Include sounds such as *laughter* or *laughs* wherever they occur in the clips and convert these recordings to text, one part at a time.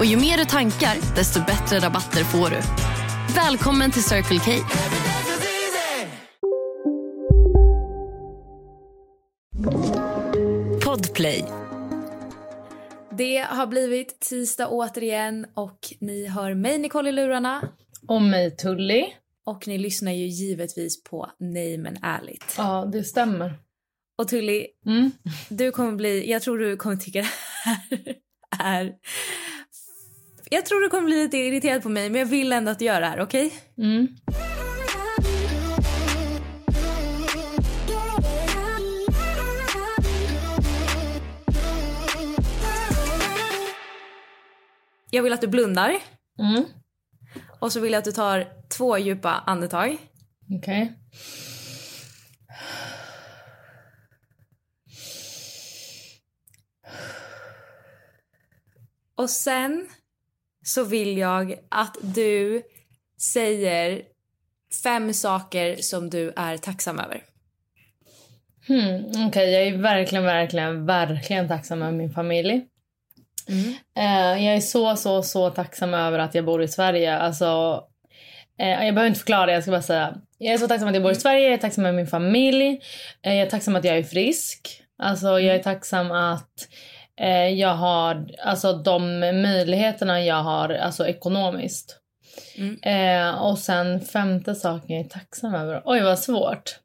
Och ju mer du tankar, desto bättre rabatter får du. Välkommen till Circle K. Podplay. Det har blivit tisdag återigen och ni hör mig Nicole i lurarna. Och mig Tully. Och ni lyssnar ju givetvis på Nej men ärligt. Ja, det stämmer. Och Tully, Mm. du kommer bli, jag tror du kommer tycka det här är... Jag tror du kommer bli lite irriterad på mig men jag vill ändå att du gör det här, okej? Mm. Jag vill att du blundar Mm. och så vill jag att du tar två djupa andetag. Okej. Och sen så vill jag att du säger fem saker som du är tacksam över. Hmm. Okej, jag är verkligen, verkligen, verkligen tacksam över min familj. Mm. Eh, jag är så, så, så tacksam över att jag bor i Sverige. Alltså, eh, jag behöver inte förklara, jag ska bara säga. Jag är så tacksam att jag bor i Sverige, jag är tacksam över min familj. Eh, jag är tacksam att jag är frisk. Alltså, jag är tacksam att jag har alltså, de möjligheterna jag har alltså, ekonomiskt. Mm. Eh, och sen femte saken jag är tacksam över. Oj, vad svårt.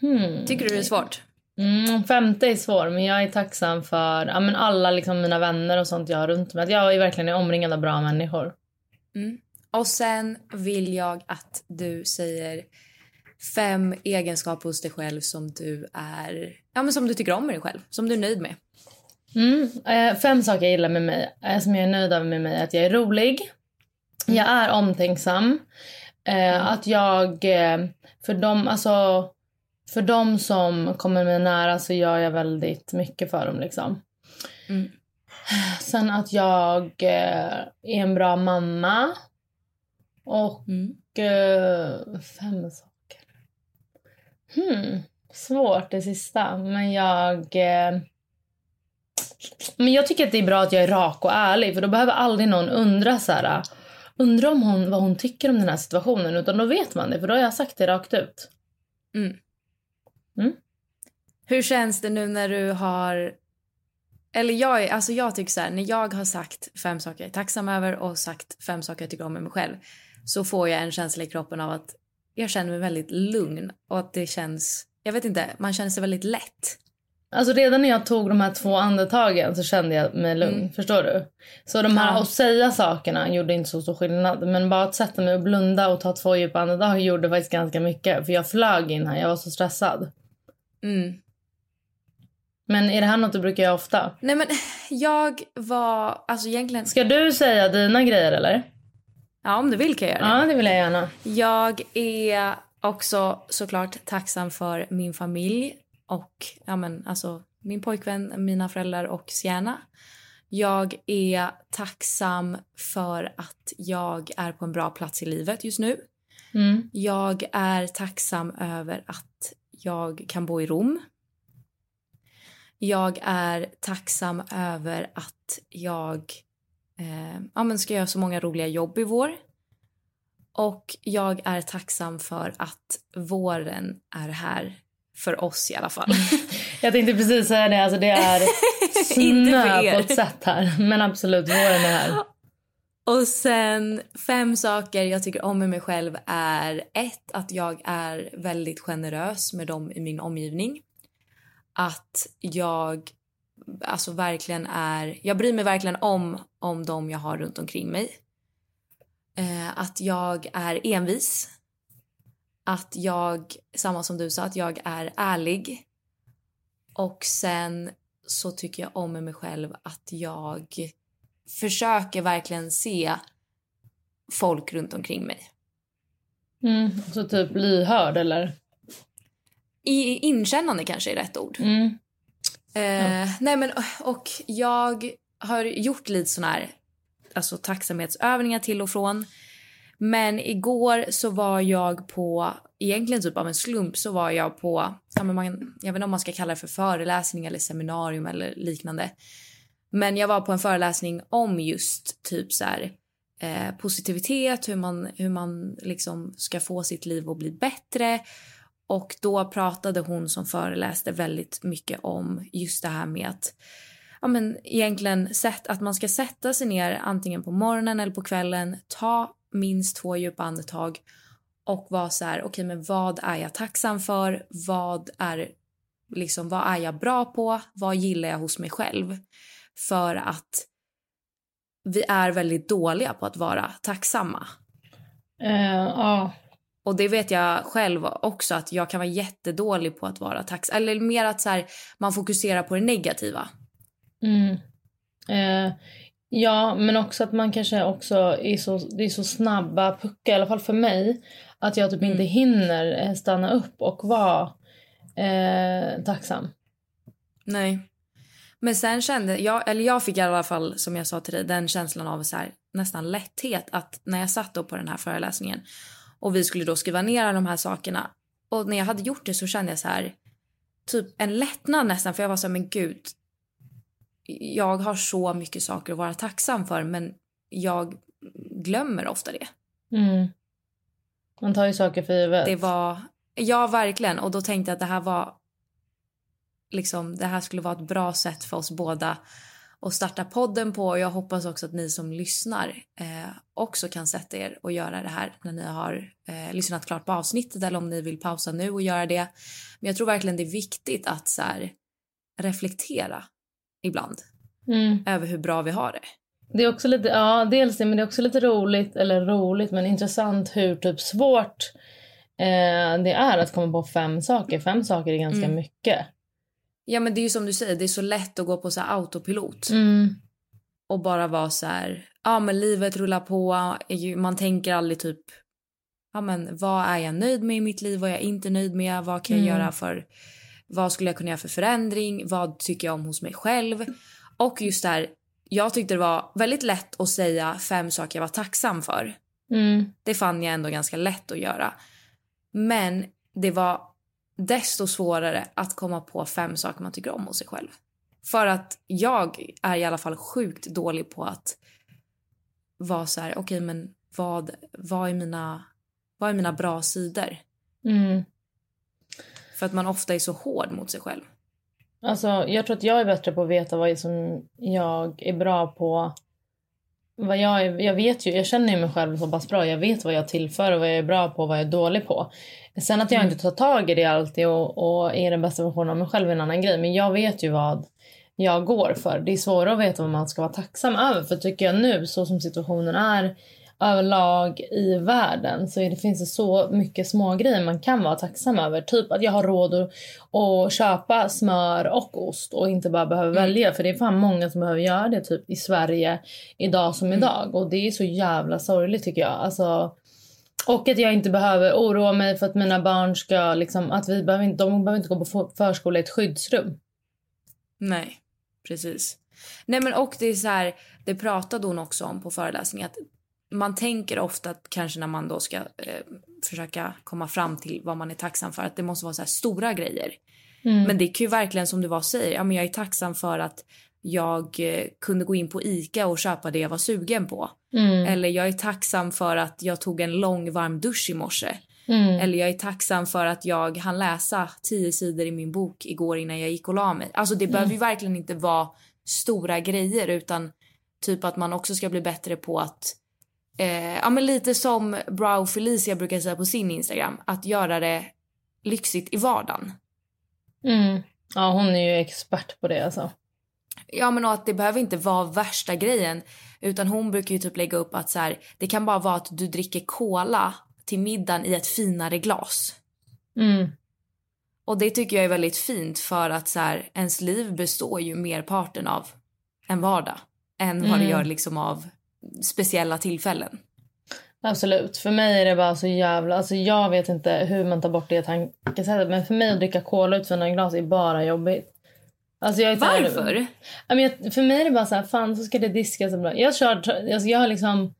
Hmm. Tycker du det är svårt? Mm, femte är svår, men jag är tacksam för ja, men alla liksom, mina vänner och sånt jag har runt mig. Att Jag är verkligen omringad av bra människor. Mm. Och sen vill jag att du säger fem egenskaper hos dig själv som du är, ja men som du tycker om med dig själv, som du är nöjd med. Mm, eh, fem saker jag gillar med mig, eh, som jag är nöjd av med mig, är att jag är rolig. Jag är omtänksam. Eh, att jag, för dem, alltså, för dem som kommer mig nära så gör jag väldigt mycket för dem liksom. Mm. Sen att jag är en bra mamma. Och Mm. fem saker. Hmm, svårt det sista. Men jag... Men jag tycker att det är bra att jag är rak och ärlig. För då behöver aldrig någon undra så här. Undra om hon, vad hon tycker om den här situationen. Utan då vet man det. För då har jag sagt det rakt ut. Mm. Mm. Hur känns det nu när du har... Eller jag, är- alltså jag tycker så här, när jag har sagt fem saker jag är tacksam över och sagt fem saker jag tycker om med mig själv så får jag en känsla i kroppen av att jag känner mig väldigt lugn och att det känns... Jag vet inte, man känner sig väldigt lätt. Alltså redan när jag tog de här två andetagen så kände jag mig lugn. Förstår du? Så de här Ja. att säga sakerna gjorde inte så stor skillnad. Men bara att sätta mig och blunda och ta två djupa andetag gjorde faktiskt ganska mycket. För jag flög in här, jag var så stressad. Mm. Men är det här något du brukar göra ofta? Nej men jag var, alltså egentligen, Ska du säga dina grejer eller? ja om du vill kan jag göra det. Ja, det vill jag gärna. Jag är också såklart tacksam för min familj och ja, men, alltså, min pojkvän, mina föräldrar och Sienna. Jag är tacksam för att jag är på en bra plats i livet just nu. Mm. Jag är tacksam över att jag kan bo i Rom. Jag är tacksam över att jag eh, ja, men ska göra så många roliga jobb i vår. Och jag är tacksam för att våren är här. För oss i alla fall. Jag tänkte precis säga det. Alltså det är *laughs* snö på ett sätt här. Men absolut, våren är här. Och sen fem saker jag tycker om med mig själv är ett, att jag är väldigt generös med dem i min omgivning. Att jag alltså verkligen är, jag bryr mig verkligen om, om dem jag har runt omkring mig. Eh, att jag är envis. Att jag, samma som du sa, att jag är ärlig. Och sen så tycker jag om med mig själv att jag försöker verkligen se folk runt omkring mig. Mm. Så typ lyhörd eller? I, inkännande kanske är rätt ord. Mm. Eh, nej men och jag har gjort lite såna här alltså tacksamhetsövningar till och från. Men igår så var jag på, egentligen typ av en slump så var jag på, ja men man, jag vet inte om man ska kalla det för föreläsning eller seminarium eller liknande. Men jag var på en föreläsning om just typ så här, eh, positivitet, hur man, hur man liksom ska få sitt liv att bli bättre. Och då pratade hon som föreläste väldigt mycket om just det här med att ja, men egentligen sätt, att man ska sätta sig ner antingen på morgonen eller på kvällen, ta minst två djupa andetag och vara så här, okej okay, men vad är jag tacksam för? Vad är, liksom, vad är jag bra på? Vad gillar jag hos mig själv? För att vi är väldigt dåliga på att vara tacksamma. Uh, ja. Och det vet jag själv också att jag kan vara jättedålig på att vara tacksam. Eller mer att så här, man fokuserar på det negativa. Mm. Eh, ja, men också att man kanske också är så, det är så snabba puckar, i alla fall för mig, att jag typ mm. inte hinner eh, stanna upp och vara eh, tacksam. Nej. Men sen kände jag, eller jag fick i alla fall som jag sa till dig, den känslan av så här, nästan lätthet att när jag satt på den här föreläsningen och vi skulle då skriva ner de här sakerna och när jag hade gjort det så kände jag så här typ en lättnad nästan för jag var så här, men gud jag har så mycket saker att vara tacksam för men jag glömmer ofta det. Mm. Man tar ju saker för givet. Det var, ja verkligen och då tänkte jag att det här var liksom det här skulle vara ett bra sätt för oss båda att starta podden på och jag hoppas också att ni som lyssnar eh, också kan sätta er och göra det här när ni har eh, lyssnat klart på avsnittet eller om ni vill pausa nu och göra det. Men jag tror verkligen det är viktigt att så här, reflektera ibland mm. över hur bra vi har det. Det är också lite, ja dels det, men det är också lite roligt, eller roligt men intressant hur typ svårt eh, det är att komma på fem saker. Fem saker är ganska mm. mycket. Ja men det är ju som du säger, det är så lätt att gå på så autopilot. Mm. Och bara vara så här, ja men livet rullar på, man tänker aldrig typ, ja men vad är jag nöjd med i mitt liv, vad är jag inte nöjd med, vad kan jag mm. göra för vad skulle jag kunna göra för förändring? Vad tycker jag om hos mig själv? Och just där, jag tyckte det var väldigt lätt att säga fem saker jag var tacksam för. Mm. Det fann jag ändå ganska lätt att göra. Men det var desto svårare att komma på fem saker man tycker om hos sig själv. För att jag är i alla fall sjukt dålig på att vara så här, okej okay, men vad, vad, är mina, vad är mina bra sidor? Mm. För att man ofta är så hård mot sig själv. Alltså, jag tror att jag är bättre på att veta vad som jag är bra på. Vad jag, är, jag vet ju, jag känner ju mig själv så pass bra. Jag vet vad jag tillför och vad jag är bra på och vad jag är dålig på. Sen att jag mm. inte tar tag i det alltid och, och är den bästa versionen av mig själv är en annan grej. Men jag vet ju vad jag går för. Det är svårare att veta vad man ska vara tacksam över. För tycker jag nu, så som situationen är överlag i världen så det finns det så mycket små grejer man kan vara tacksam över. Typ att jag har råd att, att köpa smör och ost och inte bara behöver mm. välja. För det är fan många som behöver göra det typ i Sverige idag som mm. idag. Och det är så jävla sorgligt tycker jag. Alltså, och att jag inte behöver oroa mig för att mina barn ska liksom, att vi behöver inte, de behöver inte gå på förskola i ett skyddsrum. Nej, precis. Nej men och det är så här, det pratade hon också om på föreläsningen att man tänker ofta att kanske när man då ska eh, försöka komma fram till vad man är tacksam för att det måste vara så stora grejer. Mm. Men det kan ju verkligen som du var säger, ja men jag är tacksam för att jag eh, kunde gå in på ICA och köpa det jag var sugen på. Mm. Eller jag är tacksam för att jag tog en lång varm dusch i morse. Mm. Eller jag är tacksam för att jag hann läsa tio sidor i min bok igår innan jag gick och la mig. Alltså det behöver ju mm. verkligen inte vara stora grejer utan typ att man också ska bli bättre på att eh, ja men lite som Brow Felicia brukar säga på sin Instagram, att göra det lyxigt i vardagen. Mm. Ja hon är ju expert på det alltså. Ja men och att det behöver inte vara värsta grejen. Utan hon brukar ju typ lägga upp att så här, det kan bara vara att du dricker cola till middagen i ett finare glas. Mm. Och det tycker jag är väldigt fint för att så här, ens liv består ju merparten av en vardag. Än vad det gör liksom av speciella tillfällen. Absolut. För mig är det bara så jävla... Alltså jag vet inte hur man tar bort det tankesättet. Men för mig att dricka cola ut från en glas är bara jobbigt. Alltså jag är här- Varför? Jag, för mig är det bara så här, fan så ska det diskas. bra. Jag kör, alltså jag har liksom...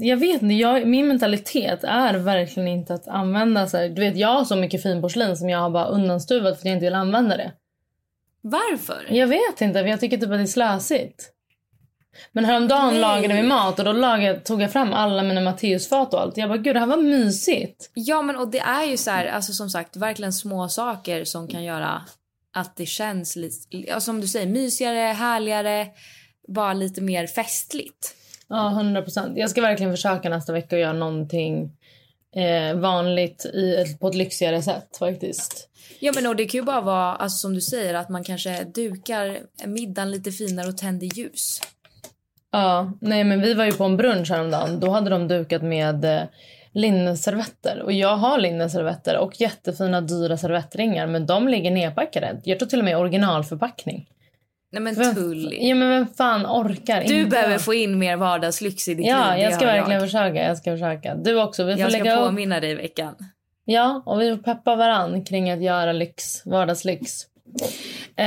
Jag vet inte, jag, min mentalitet är verkligen inte att använda så här, Du vet jag har så mycket finporslin som jag har bara undanstuvat för att jag inte vill använda det. Varför? Jag vet inte, för jag tycker typ att det är slösigt. Men häromdagen Nej. lagade vi mat och då lagade, tog jag fram alla mina Matteusfat och allt. Jag bara, gud det här var mysigt. Ja men och det är ju så här, alltså som sagt verkligen små saker som kan göra att det känns lite, som du säger, mysigare, härligare, bara lite mer festligt. Ja, 100 procent. Jag ska verkligen försöka nästa vecka att göra någonting eh, vanligt i, ett- på ett lyxigare sätt faktiskt. Ja men och det kan ju bara vara, alltså som du säger, att man kanske dukar middagen lite finare och tänder ljus. Ja, nej men vi var ju på en brunch häromdagen. Då hade de dukat med eh, linneservetter. Och jag har linneservetter och jättefina dyra servettringar. Men de ligger nedpackade. Jag tror till och med originalförpackning. Nej men Vem-. Ja men vem fan orkar? Du Inte behöver få in mer vardagslyx i ditt liv. Ja, jag ska verkligen jag. försöka. Jag ska försöka. Du också. Vi får Jag lägga ska upp. påminna dig i veckan. Ja, och vi får peppa varann kring att göra lyx, vardagslyx. Eh,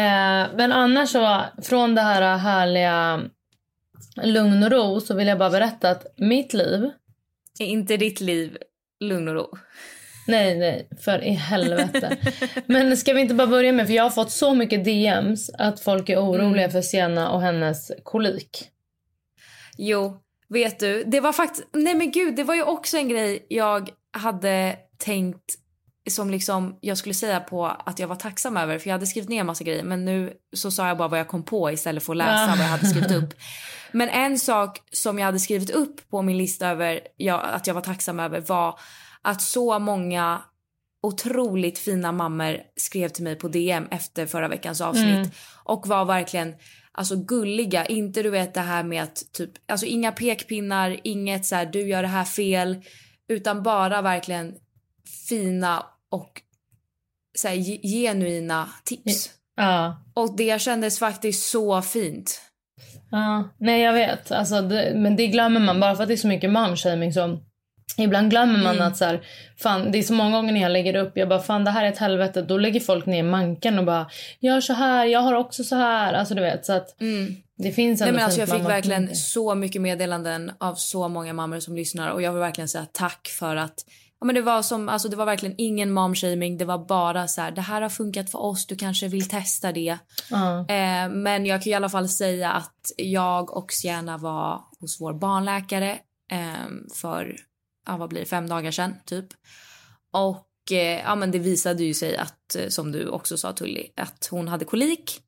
men annars så, från det här härliga lugn och ro så vill jag bara berätta att mitt liv, Är inte ditt liv lugn och ro? nej nej, för i helvete. *laughs* men ska vi inte bara börja med, för jag har fått så mycket DMs att folk är oroliga för Sienna och hennes kolik. Jo, vet du, det var faktiskt, nej men gud, det var ju också en grej jag hade tänkt som liksom jag skulle säga på att jag var tacksam över för jag hade skrivit ner en massa grejer men nu så sa jag bara vad jag kom på istället för att läsa Ah. vad jag hade skrivit upp. *laughs* Men en sak som jag hade skrivit upp på min lista över ja, att jag var tacksam över var att så många otroligt fina mammor skrev till mig på DM efter förra veckans avsnitt Mm. och var verkligen alltså gulliga. Inte du vet det här med att typ, alltså inga pekpinnar, inget så här du gör det här fel utan bara verkligen fina och så här, ge- genuina tips. Ja. Och det kändes faktiskt så fint. Ja, nej jag vet. Alltså, det, men det glömmer man bara för att det är så mycket momshaming så Ibland glömmer man Mm. att så här, fan, det är så många gånger när jag lägger upp, jag bara fan det här är ett helvete. Då lägger folk ner manken och bara gör så här, jag har också så här. Alltså du vet så att Mm. det finns Nej, ändå men alltså, jag fick verkligen så mycket meddelanden av så många mammor som lyssnar och jag vill verkligen säga tack för att men det var som alltså det var verkligen ingen momshaming. Det var bara så här det här har funkat för oss. Du kanske vill testa det. Ja. Eh, men jag kan i alla fall säga att jag och Sienna var hos vår barnläkare eh, för ja, vad blir det, fem dagar sedan typ. Och eh, ja, men det visade ju sig att, eh, som du också sa Tully, att hon hade kolik.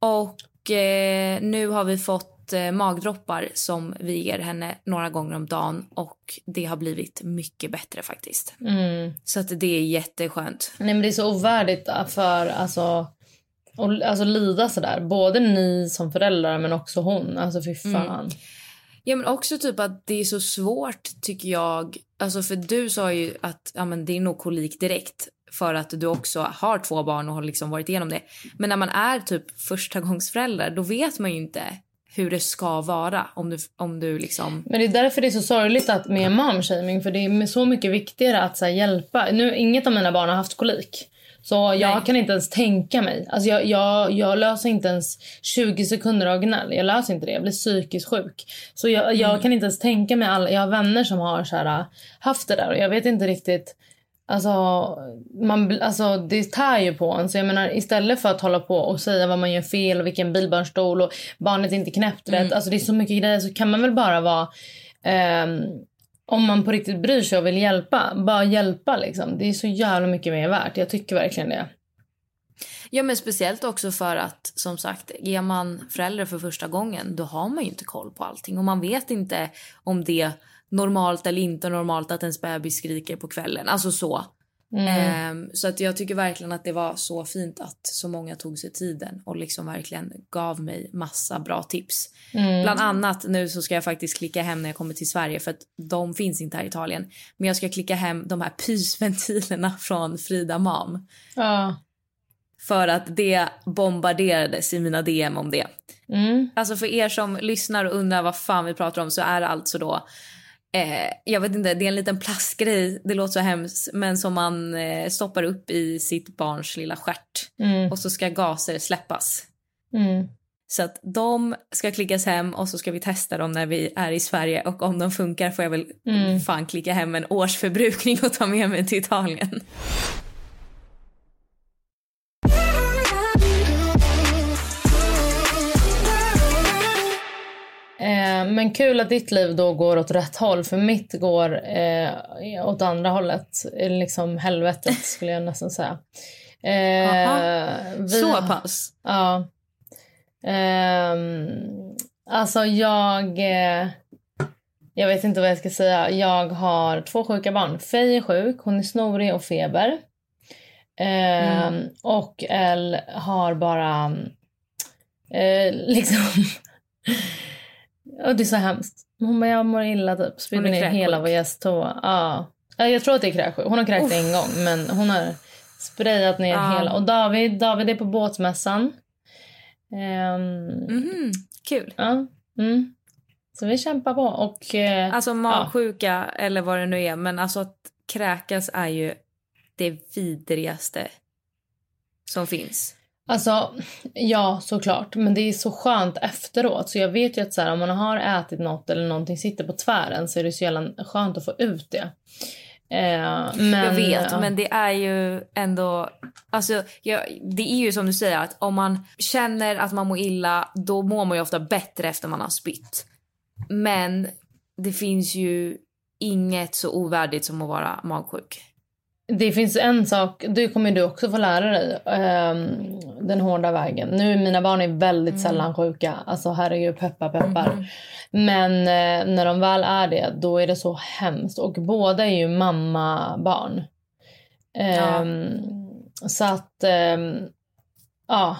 Och eh, nu har vi fått eh, magdroppar som vi ger henne några gånger om dagen och det har blivit mycket bättre faktiskt. Mm. Så att det är jätteskönt. Nej men det är så ovärdigt för alltså och, alltså lida sådär. Både ni som föräldrar men också hon. Alltså fy Mm. fan. Ja men också typ att det är så svårt tycker jag. Alltså för du sa ju att ja, men det är nog kolik direkt för att du också har två barn och har liksom varit igenom det. Men när man är typ första gångsförälder då vet man ju inte hur det ska vara om du, om du liksom... Men det är därför det är så sorgligt att med momshaming för det är så mycket viktigare att så hjälpa. Nu, inget av mina barn har haft kolik. Så jag Nej. kan inte ens tänka mig. Alltså jag, jag, jag löser inte ens 20 sekunder av gnäll. Jag löser inte det. Jag blir psykiskt sjuk. Så jag, jag kan inte ens tänka mig alla. Jag har vänner som har så här, haft det där och jag vet inte riktigt. Alltså, man, alltså det tär ju på en. Så jag menar istället för att hålla på och säga vad man gör fel och vilken bilbarnstol och barnet inte knäppt rätt. Alltså det är så mycket grejer så kan man väl bara vara ehm, om man på riktigt bryr sig och vill hjälpa, bara hjälpa liksom. Det är så jävla mycket mer värt. Jag tycker verkligen det. Ja men speciellt också för att som sagt är man förälder för första gången då har man ju inte koll på allting och man vet inte om det normalt eller inte normalt att ens bebis skriker på kvällen. Alltså så. Ehm, så att jag tycker verkligen att det var så fint att så många tog sig tiden och liksom verkligen gav mig massa bra tips. Bland annat nu så ska jag faktiskt klicka hem när jag kommer till Sverige för att de finns inte här i Italien. Men jag ska klicka hem de här pysventilerna *laughs* från Frida Mam. Ja. För att det bombarderades i mina DM om det. Mm. Alltså för er som lyssnar och undrar vad fan vi pratar om så är det alltså då Eh, jag vet inte, det är en liten plastgrej, det låter så hemskt, men som man eh, stoppar upp i sitt barns lilla stjärt. Mm. Och så ska gaser släppas. Mm. Så att de ska klickas hem och så ska vi testa dem när vi är i Sverige och om de funkar får jag väl Mm. fan klicka hem en årsförbrukning och ta med mig till Italien. Men kul att ditt liv då går åt rätt håll för mitt går eh, åt andra hållet. Eh, Liksom helvetet *laughs* skulle jag nästan säga. Eh, vi- Så pass? Ja. Ehm, alltså jag... Eh, jag vet inte vad jag ska säga. Jag har två sjuka barn. Faye är sjuk, hon är snorig och feber. Ehm, Och Elle har bara... Eh, *laughs* liksom... och det är så hemskt. Hon bara, jag mår illa typ. Spydde ner kräksjuk. hela vår gästtoa. Ja. Ja, Jag tror att det är kräksjuk. Hon har kräkt en gång men hon har sprayat ner Ja. hela. Och David, David är på båtsmässan. Ehm, Mhm, Kul. ja. Mm. Så vi kämpar på. Och, eh, Alltså magsjuka eller vad det nu är, men alltså att kräkas är ju det vidrigaste som finns. Alltså, ja såklart. Men det är så skönt efteråt. Så jag vet ju att så här, om man har ätit något eller någonting sitter på tvären så är det så jävla skönt att få ut det. Eh, men, jag vet, ja. men det är ju ändå... Alltså, jag, det är ju som du säger, att om man känner att man mår illa då mår man ju ofta bättre efter man har spytt. Men det finns ju inget så ovärdigt som att vara magsjuk. Det finns en sak, det kommer du också få lära dig. ehm, den hårda vägen. Nu mina barn är väldigt sällan sjuka. Alltså herregud, peppar peppar. Men eh, när de väl är det, då är det så hemskt. Och båda är ju mamma-barn. Ehm, Så att, ehm, ja.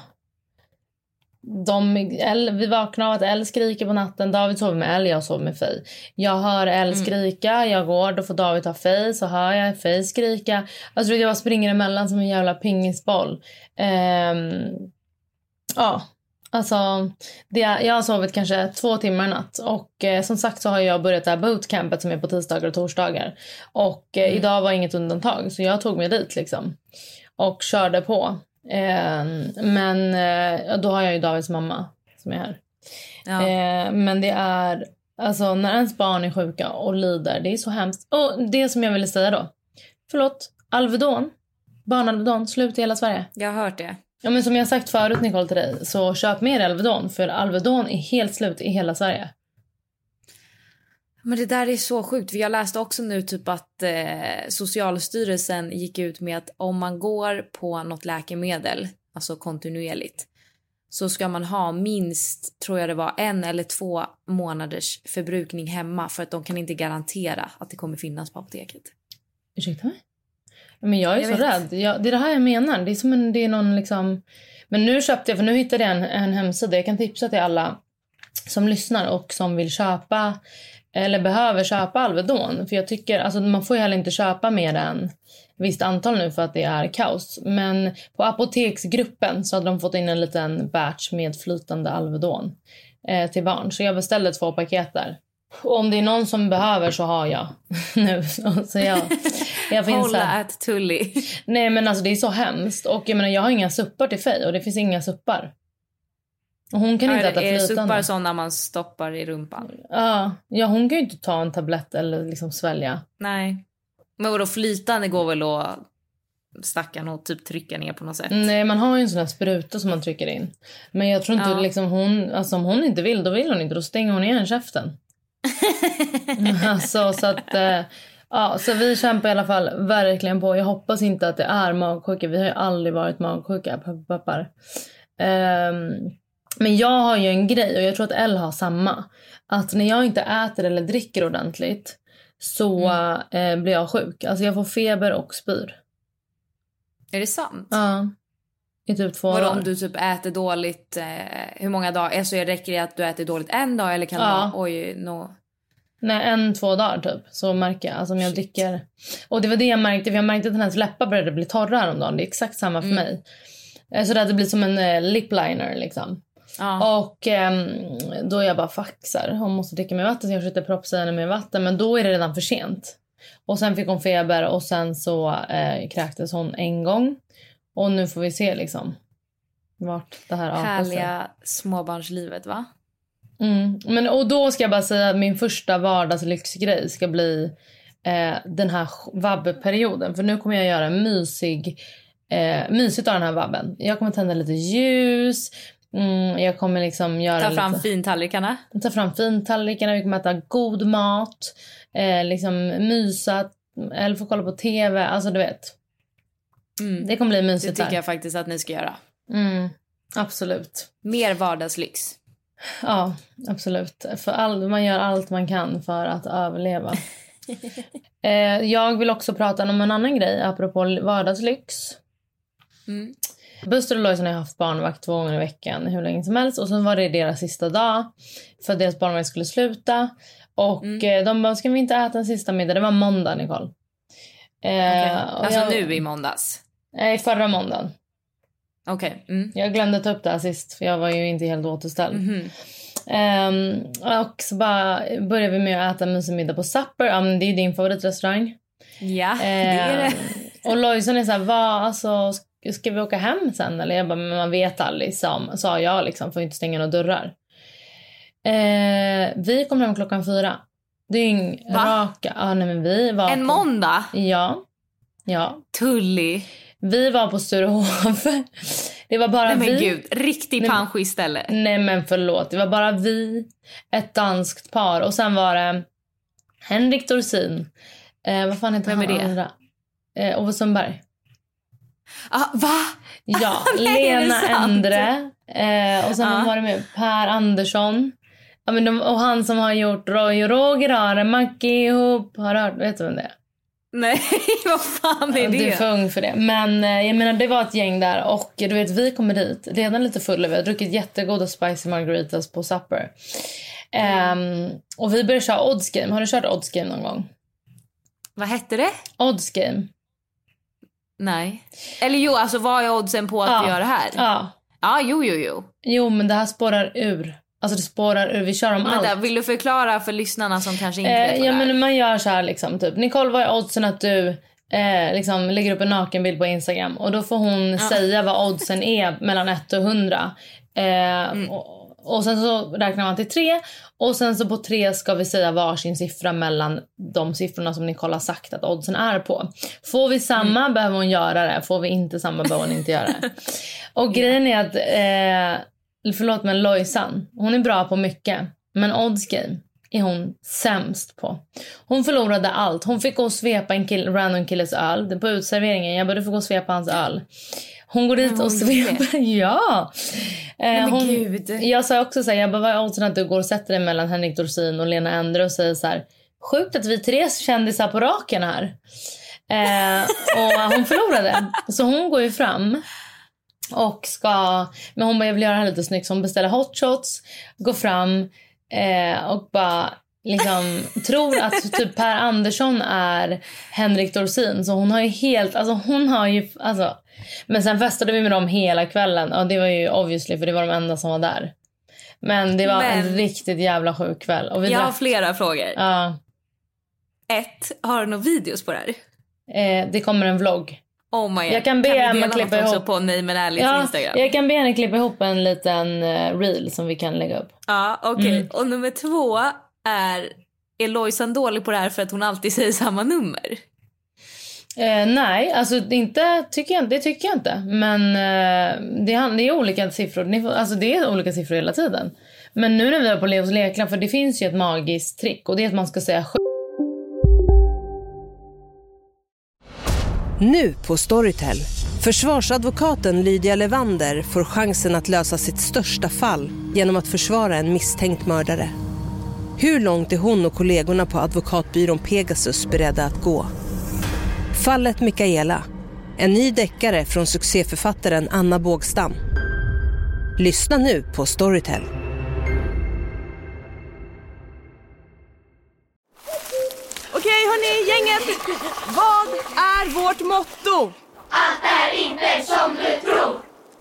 De, El, vi vaknar av att Elle skriker på natten. David sover med Elle, jag sover med Faye. Jag hör Elle skrika, jag går, då får David ta Faye. Så hör jag Faye skrika. Alltså jag bara springer emellan som en jävla pingisboll. Ehm, ja, alltså det, jag har sovit kanske två timmar natt. Och eh, som sagt så har jag börjat det här bootcampet som är på tisdagar och torsdagar. Och eh, idag var inget undantag så jag tog mig dit liksom. Och körde på. Ehm, men eh, då har jag ju Davids mamma som är här. Ja. Eh, men det är, alltså när ens barn är sjuka och lider, det är så hemskt. Och det som jag ville säga då, förlåt, Alvedon, barnalvedon, slut i hela Sverige. Jag har hört det. Ja men som jag sagt förut Nicole till dig, så köp mer Alvedon för Alvedon är helt slut i hela Sverige. Men det där är så sjukt. för Jag läste också nu typ att eh, Socialstyrelsen gick ut med att om man går på något läkemedel, alltså kontinuerligt, så ska man ha minst, tror jag det var, en eller två månaders förbrukning hemma för att de kan inte garantera att det kommer finnas på apoteket. Ursäkta mig? Men jag är Jag så vet. rädd. Jag, det är det här jag menar. Det är som en, det är någon liksom... Men nu köpte jag, för nu hittade jag en, en hemsida. Jag kan tipsa till alla som lyssnar och som vill köpa eller behöver köpa Alvedon. För jag tycker, alltså man får ju heller inte köpa mer än visst antal nu för att det är kaos. Men på apoteksgruppen så hade de fått in en liten batch med flytande Alvedon eh, till barn. Så jag beställde två paket där. Och om det är någon som behöver så har jag *laughs* nu. Så jag, jag finns Hålla här. at Tully. Nej men alltså det är så hemskt. Och jag menar jag har inga suppar till Faye och det finns inga suppar. Och hon kan inte är, äta är flytande. suppar sådana man stoppar i rumpan? Ja, ja, hon kan ju inte ta en tablett eller liksom svälja. Nej. Men vadå flytande går väl att stackarn och typ trycka ner på något sätt? Nej, man har ju en sån här spruta som man trycker in. Men jag tror inte Ja. liksom hon, alltså om hon inte vill, då vill hon inte. Då stänger hon igen käften. *laughs* alltså så att, eh, ja, så vi kämpar i alla fall verkligen på. Jag hoppas inte att det är magsjuka. Vi har ju aldrig varit magsjuka, peppar, peppar. Men jag har ju en grej och jag tror att Elle har samma. Att när jag inte äter eller dricker ordentligt så eh, blir jag sjuk. Alltså jag får feber och spyr. Är det sant? Ja. I typ två Vadå dagar. om du typ äter dåligt, eh, hur många dagar? Alltså räcker det att du äter dåligt en dag eller kan Ja. vara, oj, no. Nej, en, två dagar typ. Så märker jag. Alltså om jag dricker. Och det var det jag märkte. För jag märkte att hennes läppar började bli torra häromdagen. Det är exakt samma för Mm. mig. Eh, Så det blivit som en eh, lip liner liksom. Ja. Och ehm, då är jag bara fuck så här, hon måste dricka mer vatten så jag försökte propsa henne med vatten men då är det redan för sent. Och sen fick hon feber och sen så eh, kräktes hon en gång. Och nu får vi se liksom vart det här avtar sig. Härliga småbarnslivet va? Mm. Men, och då ska jag bara säga att min första vardagslyxgrej ska bli eh, den här vabbperioden. För nu kommer jag göra en mysig, eh, mysigt av den här vabben. Jag kommer tända lite ljus. Mm, jag kommer liksom göra Ta fram lite... fintallrikarna. Ta fram fintallrikarna, vi kommer äta god mat, eh, liksom mysa, eller få kolla på tv. Alltså du vet. Mm. Det kommer bli Det mysigt tycker här. jag faktiskt att ni ska göra. Mm, absolut. Mer vardagslyx. Ja, absolut. För all, man gör allt man kan för att överleva. *laughs* eh, jag vill också prata om en annan grej apropå vardagslyx. Mm. Buster och Lojsan har haft barnvakt två gånger i veckan hur länge som helst. Och sen var det deras sista dag för att deras barnvakt skulle sluta. Och Mm. eh, de bara, ska vi inte äta en sista middag? Det var måndag, Nicole. Eh, och Alltså jag, nu i måndags. Nej, förra måndagen. Okej. Mm. Jag glömde ta upp det här sist för jag var ju inte helt återställd. Mhm. Ehm, och så bara började vi med att äta mysig middag på Supper. Men det är din favoritrestaurang. Ja, det är det. Ehm, och Lojsan är så här, vad, alltså, ska vi åka hem sen? Eller jag bara, men man vet aldrig, sa, sa jag liksom, får inte stänga några dörrar. Eh, vi kom hem klockan fyra. Dygn, Va? raka. Ja, nej, men vi var En på, måndag? Ja. Ja. Tullig. Vi var på Sturehof. Det var bara Nej men vi. gud, riktig Nej, men- pansch istället. Nej men förlåt, det var bara vi, ett danskt par och sen var det Henrik Dorsin. Eh, vad fan heter Vem är han det? andra? Eh, Ove Sundberg. Ah, va? Ja, *laughs* det Lena? Endre. Eh, och sen Ja. var det med Per Andersson. Ja, men de, och han som har gjort Roy och Roger har en Mackie ihop. Har du hört? Vet du vem det är? Nej, *laughs* vad fan är Du är det? för ung för det. Men eh, jag menar det var ett gäng där och du vet vi kommer dit redan lite fulla. Vi har druckit jättegoda spicy margaritas på supper. Ehm, och vi började köra odds game. Har du kört odds game någon gång? Vad hette det? Odds game. Nej. Eller jo, alltså vad är oddsen på att Ja. vi gör det här? Ja. Ja, jo, jo, jo. Jo men det här spårar ur. Alltså det spårar ur. Vi kör om allt. Vänta, vill du förklara för lyssnarna som kanske inte vet Eh, vad ja, det är? men man gör så här liksom, typ. Nicole, vad är oddsen att du eh, liksom lägger upp en nakenbild på Instagram? Och då får hon säga vad oddsen är mellan 1 och 100. Eh, Mm. och, och sen så räknar man till tre. Och sen så på tre ska vi säga varsin siffra mellan de siffrorna som Nicole har sagt att oddsen är på. Får vi samma Mm. behöver hon göra det. Får vi inte samma behöver hon inte göra det. *laughs* Och grejen är att, eh, förlåt men Lojsan, hon är bra på mycket. Men odds game är hon sämst på. Hon förlorade allt. Hon fick gå och svepa en kill, random killes öl. Det på utserveringen. Jag bara, du får gå och svepa hans öl. Hon går dit och hon sveper. *laughs* ja! Eh, men hon, gud. Jag sa också så här, jag bara, vad är oddsen att du går och sätter dig mellan Henrik Dorsin och Lena Endre och säger så här, sjukt att vi tre kändisar på raken här. Eh, och *laughs* hon förlorade. Så hon går ju fram och ska, men hon bara, jag vill göra det här lite snyggt så hon beställer hot shots, går fram eh, och bara liksom tror att typ Per Andersson är Henrik Dorsin så hon har ju helt, alltså hon har ju, alltså men sen festade vi med dem hela kvällen och det var ju obviously för det var de enda som var där. Men det var en Men- riktigt jävla sjuk kväll. Och vi Jag har drack, flera frågor. ja, Ett, har du några videos på det här? eh, det kommer en vlogg. Oh my God. Jag kan be Emma dela klippa ihop- på Nej men ärligt Ja, Instagram? jag kan be henne klippa ihop en liten eh, reel som vi kan lägga upp. Ja, okej. Mm. Och nummer två är, är Lojsan dålig på det här för att hon alltid säger samma nummer? Eh, nej, alltså inte, tycker jag, det tycker jag inte. Men eh, det, han- det är olika siffror. Ni får, alltså det är olika siffror hela tiden. Men nu när vi är på Leos lekland, för det finns ju ett magiskt trick och det är att man ska säga sju. Nu på Storytel. Försvarsadvokaten Lydia Levander får chansen att lösa sitt största fall genom att försvara en misstänkt mördare. Hur långt är hon och kollegorna på advokatbyrån Pegasus beredda att gå? Fallet Mikaela. En ny deckare från succéförfattaren Anna Bågstam. Lyssna nu på Storytel. Okej hörni, gänget. Vad är vårt motto?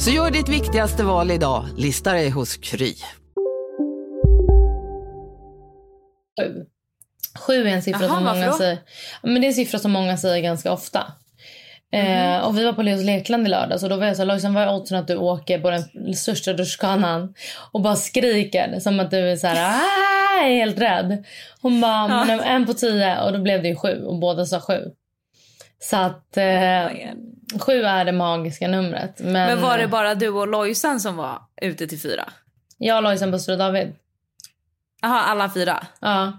Så gör ditt viktigaste val idag, listar dig hos Kry. Sju. Sju är en siffra Jaha, som många säger. Men det är en siffra som många säger ganska ofta. Mhm. Eh, och vi var på Leos Lekland i lördags och då var jag så Lojsan vad är oddsen att du åker på den största rutschkanan och bara skriker som att du är så här, "Ah!" är helt rädd. Hon bara, men en på tio och då blev det ju sju och båda sa sju. Så att eh, sju är det magiska numret. Men, Men var det bara du och Lojsan som var ute till fyra? Jag, Lojsan, Buster och David. Jaha, alla fyra? Ja.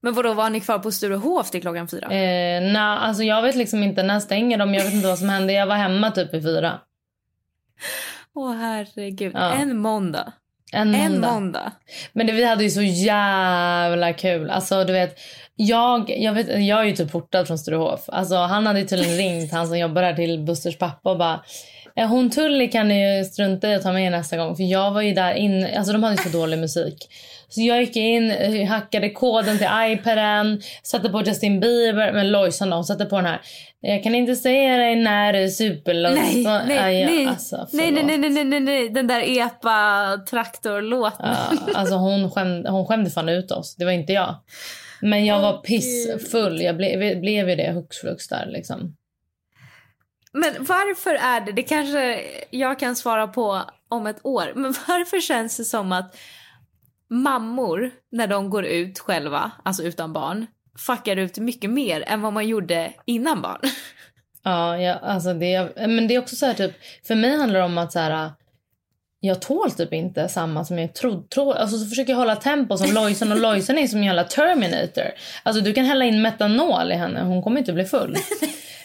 Men vadå, var ni kvar på Sturehof till klockan fyra? Eh, nej, alltså jag vet liksom inte när stänger de. Jag vet inte vad som hände. Jag var hemma typ i fyra. Åh herregud, Ja. en måndag. En En måndag. måndag. Men det, vi hade ju så jävla kul. Alltså du vet, jag, jag, vet, jag är ju typ portad från Sturehof. Alltså han hade ju tydligen ringt han som jobbar där till Busters pappa och bara "Eh, hon Tully kan ni ju strunta i att ta med nästa gång. För jag var ju där inne, alltså de hade ju så dålig musik. Så jag gick in, eh, hackade koden till iPaden, satte på Justin Bieber, men Lojsan då, hon satte på den här. Jag kan inte säga dig när du är superlåst. Nej, nej, aj, nej. Alltså, nej, nej, nej, nej, nej, nej, den där epa-traktorlåten. Ja, alltså hon, skämde, hon skämde fan ut oss. Det var inte jag. Men jag var pissfull. Jag ble, blev ju det hux flux där liksom. Men varför är det, det kanske jag kan svara på om ett år, men *laughs* varför känns det som att mammor, när de går ut själva, alltså utan barn, fuckar ut mycket mer än vad man gjorde innan barn? *laughs* Ja, ja alltså det, men det är också så här typ, för mig handlar det om att så här, jag tål typ inte samma som jag trodde. Tro, alltså så försöker jag hålla tempo som Lojsan och Lojsan är som en jävla Terminator. Alltså du kan hälla in metanol i henne, hon kommer inte bli full.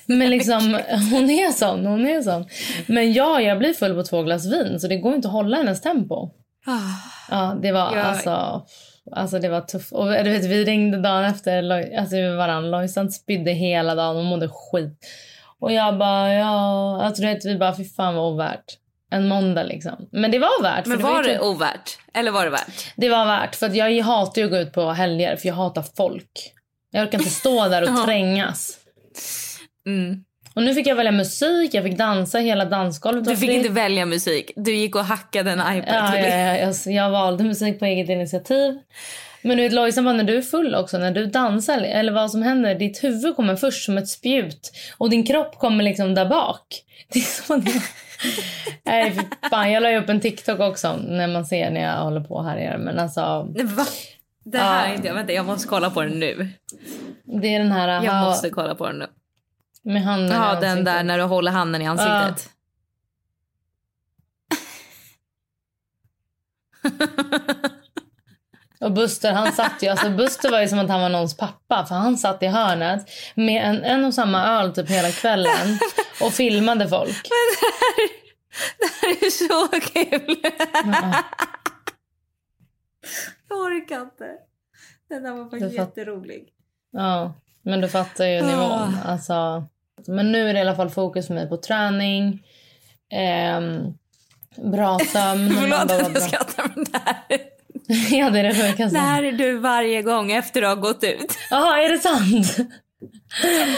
Men liksom, hon är sån, hon är sån. Men ja, jag blir full på två glas vin så det går inte att hålla hennes tempo. Ja, det var Jag- alltså... Alltså det var tufft. Och du vet, vi ringde dagen efter alltså varandra. Lojsan spydde hela dagen och mådde skit. Och jag bara, ja... Alltså du vet, vi bara, fy fan vad ovärt. En måndag liksom. Men det var värt. för Men var ju det typ- ovärt? Eller var det värt? det var värt. För att jag hatar att gå ut på helger för jag hatar folk. Jag orkar inte stå där och *laughs* trängas. Mm. Och nu fick jag välja musik, jag fick dansa hela dansgolvet. Du var fick inte välja musik. Du gick och hackade en iPad. Ja, ja, ja, jag, jag valde musik på eget initiativ. Men du vet Lojsan, när du är full också, när du dansar eller vad som händer, ditt huvud kommer först som ett spjut och din kropp kommer liksom där bak. *laughs* Det är så det Nej, fan. Jag la ju upp en TikTok också när man ser när jag håller på här är Men alltså, Va? Det här är inte jag. Vänta, jag måste kolla på den nu. det är den här Jag ha, måste kolla på den nu. med handen i Ja, den där när du håller handen i ansiktet. *laughs* Och Buster han satt ju, alltså Buster var ju som att han var någons pappa för han satt i hörnet med en, en och samma öl typ hela kvällen och filmade folk. *laughs* Det här är så kul. jag orkar inte. Den där var faktiskt fatt- jätterolig. Ja, men du fattar ju nivån. Alltså, men nu är det i alla fall fokus för mig på träning, ehm, bra sömn. *laughs* Förlåt att jag skrattar men det här, *laughs* ja, det är det kan det här är du varje gång efter du har gått ut. Jaha, är det sant?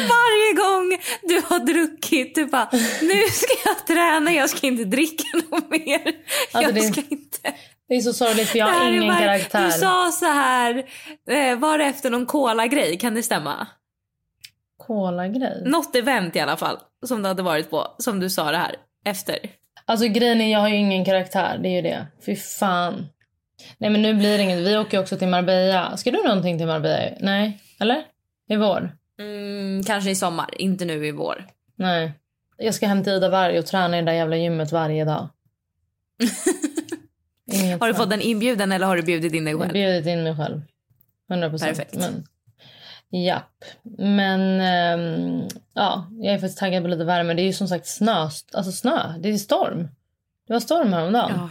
Varje gång du har druckit, du bara nu ska jag träna, jag ska inte dricka något mer. Alltså, jag det- ska inte. Det är så sorgligt för jag Det har ingen bara- karaktär. Du sa så här, eh, var det efter någon cola-grej, kan det stämma? Cola-grej. Något event i alla fall som du hade varit på, som du sa det här efter. Alltså grejen är jag har ju ingen karaktär, det är ju det. Fy fan. Nej men nu blir det inget. Vi åker också till Marbella. Ska du någonting till Marbella? Nej? Eller? I vår? Mm, kanske i sommar, inte nu i vår. Nej. Jag ska hem till Ida Varg och träna i det där jävla gymmet varje dag. *laughs* Har du fått en inbjudan eller har du bjudit in dig Jag har själv? bjudit in mig själv. 100 procent. Perfekt. Men, japp. Men ehm, ja, jag är faktiskt taggad på lite värme. Det är ju som sagt snö. Alltså snö. Det är storm. Det var storm häromdagen. Ja,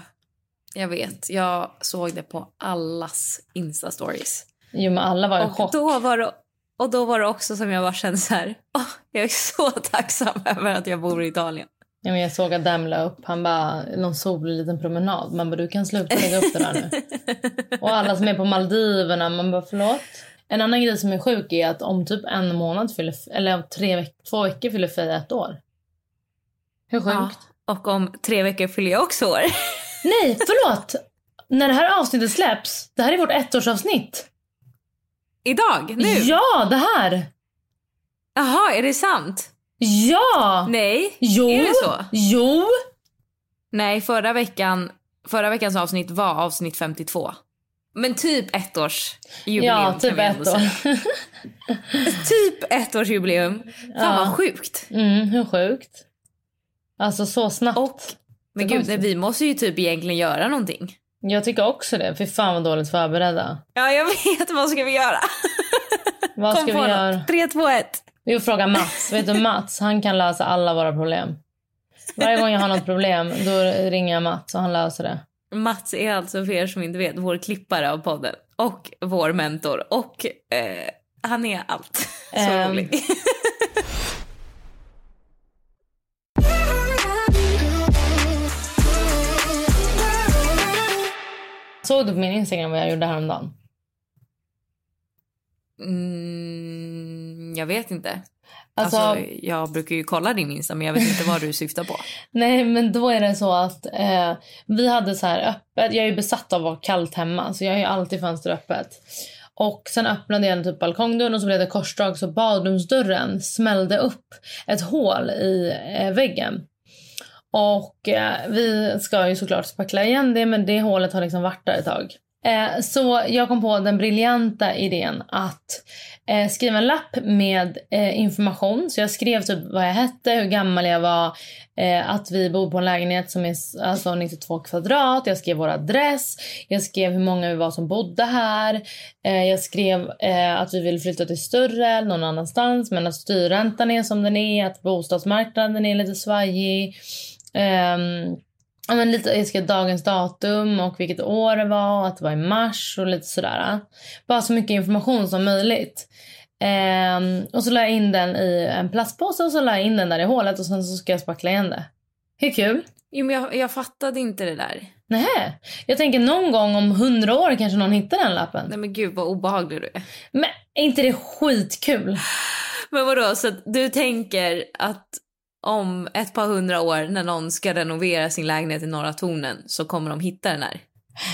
jag vet. Jag såg det på allas Insta-stories. Jo, men alla var i Och chock. då, var det, och då var det också som jag bara kände så här. "Åh, jag är så *laughs* tacksam över att jag bor i Italien. Ja, men jag såg att Dem la upp. Han bara, någon solig liten promenad. Man bara, du kan sluta lägga upp det där nu. *laughs* Och alla som är på Maldiverna, man bara, förlåt. En annan grej som är sjuk är att om typ en månad fyller, eller om tre veck, två veckor fyller Faye ett år. Hur sjukt? Ja, och om tre veckor fyller jag också år. *laughs* Nej, förlåt! När det här avsnittet släpps, det här är vårt ettårsavsnitt. Idag? Nu? Ja, det här! Jaha, är det sant? Ja! Nej. Jo! Är det så? Jo! Nej, förra veckan förra veckans avsnitt var avsnitt 52. Men typ ett års jubileum Ja, kan typ vi ändå ett år. säga. *laughs* typ ett års jubileum. Fan Ja. vad sjukt. Mm, hur sjukt? Alltså så snabbt. Och, men gud, så. vi måste ju typ egentligen göra någonting. Jag tycker också det. Fy fan vad dåligt förberedda. Ja, jag vet. Vad ska vi göra? Vad Kom ska vi något. göra? 3, 2, 1. Vi får fråga Mats. *laughs* Vet du Mats, han kan lösa alla våra problem. Varje gång jag har något problem, då ringer jag Mats och han löser det. Mats är alltså för er som inte vet vår klippare av podden och vår mentor och eh, han är allt. Så Ehm. rolig. *laughs* Såg du på min Instagram vad jag gjorde häromdagen? Mm, jag vet inte. Alltså- Alltså, jag brukar ju kolla din Insta men jag vet inte vad du syftar på. *laughs* Nej, men då är det så att eh, vi hade så här öppet. Jag är besatt av att vara kallt hemma, så jag har alltid fönster öppet. Och sen öppnade jag typ balkongdörren och så blev det korsdrag så badrumsdörren smällde upp ett hål i eh, väggen. Och eh, vi ska ju såklart spackla igen det men det hålet har liksom varit där ett tag. Eh, så jag kom på den briljanta idén att eh, skriva en lapp med eh, information. Så jag skrev typ vad jag hette, hur gammal jag var, eh, att vi bor på en lägenhet som är alltså 92 kvadrat. Jag skrev vår adress, jag skrev hur många vi var som bodde här. Eh, jag skrev eh, att vi vill flytta till större eller någon annanstans men att styrräntan är som den är, att bostadsmarknaden är lite svajig. Ehm, ja, men lite, jag skrev dagens datum och vilket år det var, att det var i mars och lite sådär. Bara så mycket information som möjligt. Ehm, och så la jag in den i en plastpåse och så la jag in den där i hålet och sen så ska jag spackla igen det. Hur kul? Jo, men jag, jag fattade inte det där. Nej, jag tänker någon gång om hundra år kanske någon hittar den lappen. Nej men gud vad obehaglig du är. Men är inte det skitkul? Men vadå, så att du tänker att om ett par hundra år när någon ska renovera sin lägenhet i Norra Tornen så kommer de hitta den här?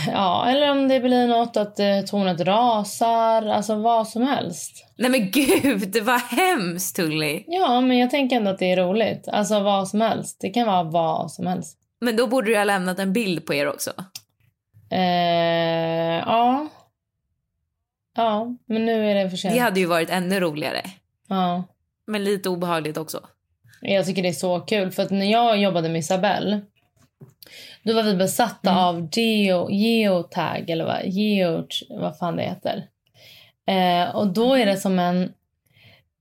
Ja, eller om det blir något att eh, tornet rasar, alltså vad som helst. Nej men gud, vad hemskt Tully. Ja, men jag tänker ändå att det är roligt. Alltså vad som helst. Det kan vara vad som helst. Men då borde du ha lämnat en bild på er också. Eh, ja. Ja, men nu är det för sent. Det hade ju varit ännu roligare. Ja. Men lite obehagligt också. Jag tycker det är så kul. För att när jag jobbade med Isabelle då var vi besatta Mm. av geo, geotag, eller vad, geo, vad fan det heter. Eh, och då är det som en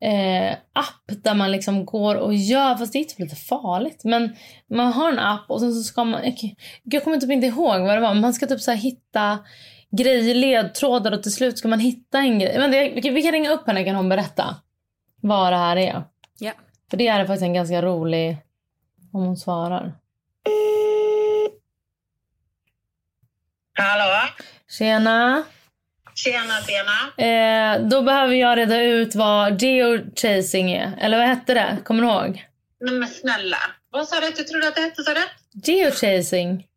eh, app där man liksom går och gör, fast det är typ lite farligt. Men man har en app och sen så ska man, okej, jag kommer typ inte ihåg vad det var, men man ska typ så här hitta grejer, ledtrådar och till slut ska man hitta en grej. Men det, vi kan- vi kan ringa upp henne kan hon berätta vad det här är. Ja. För det är faktiskt en ganska rolig om hon svarar. Hallå? Tjena! Tjena, tjena. Eh, då behöver jag reda ut vad geochasing är. Eller vad hette det? Kommer du ihåg? Nej men snälla. Vad sa du att du trodde att det hette, sa du? Geochasing.